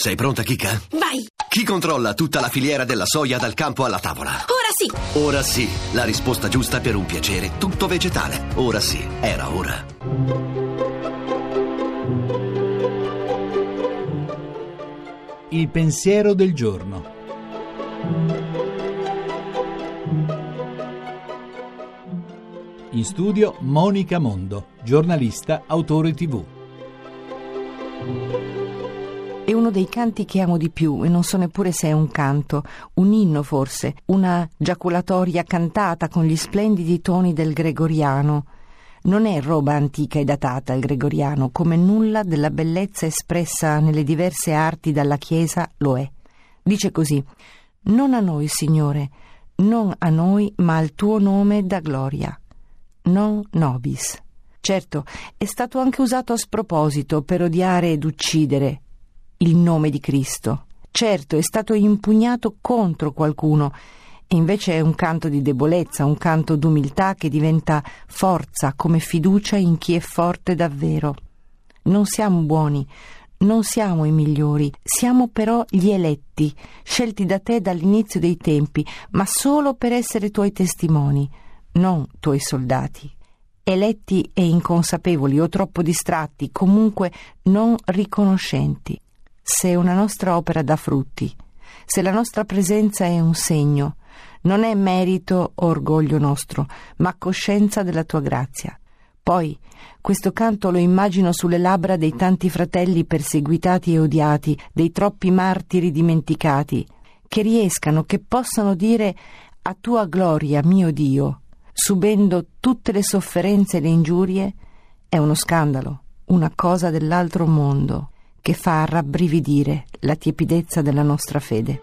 Sei pronta, Kika? Vai! Chi controlla tutta la filiera della soia dal campo alla tavola? Ora sì! Ora sì, la risposta giusta per un piacere tutto vegetale. Ora sì, era ora. Il pensiero del giorno. In studio Monica Mondo, giornalista, autore tv. È uno dei canti che amo di più e non so neppure se è un canto, un inno forse, una giaculatoria cantata con gli splendidi toni del gregoriano. Non è roba antica e datata il gregoriano, come nulla della bellezza espressa nelle diverse arti dalla Chiesa lo è. Dice così: Non a noi, Signore, non a noi, ma al tuo nome da gloria. Non nobis. Certo, è stato anche usato a sproposito per odiare ed uccidere, il nome di Cristo. Certo, è stato impugnato contro qualcuno, e invece è un canto di debolezza, un canto d'umiltà che diventa forza come fiducia in chi è forte davvero. Non siamo buoni, non siamo i migliori, siamo però gli eletti, scelti da te dall'inizio dei tempi, ma solo per essere tuoi testimoni, non tuoi soldati eletti e inconsapevoli o troppo distratti, comunque non riconoscenti se una nostra opera dà frutti, se la nostra presenza è un segno, non è merito o orgoglio nostro, ma coscienza della tua grazia. Poi, questo canto lo immagino sulle labbra dei tanti fratelli perseguitati e odiati, dei troppi martiri dimenticati, che riescano, che possano dire a tua gloria, mio Dio, subendo tutte le sofferenze e le ingiurie, è uno scandalo, una cosa dell'altro mondo che fa rabbrividire la tiepidezza della nostra fede.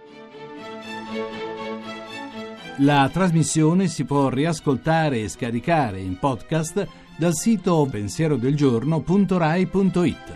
La trasmissione si può riascoltare e scaricare in podcast dal sito pensierodelgiorno.rai.it.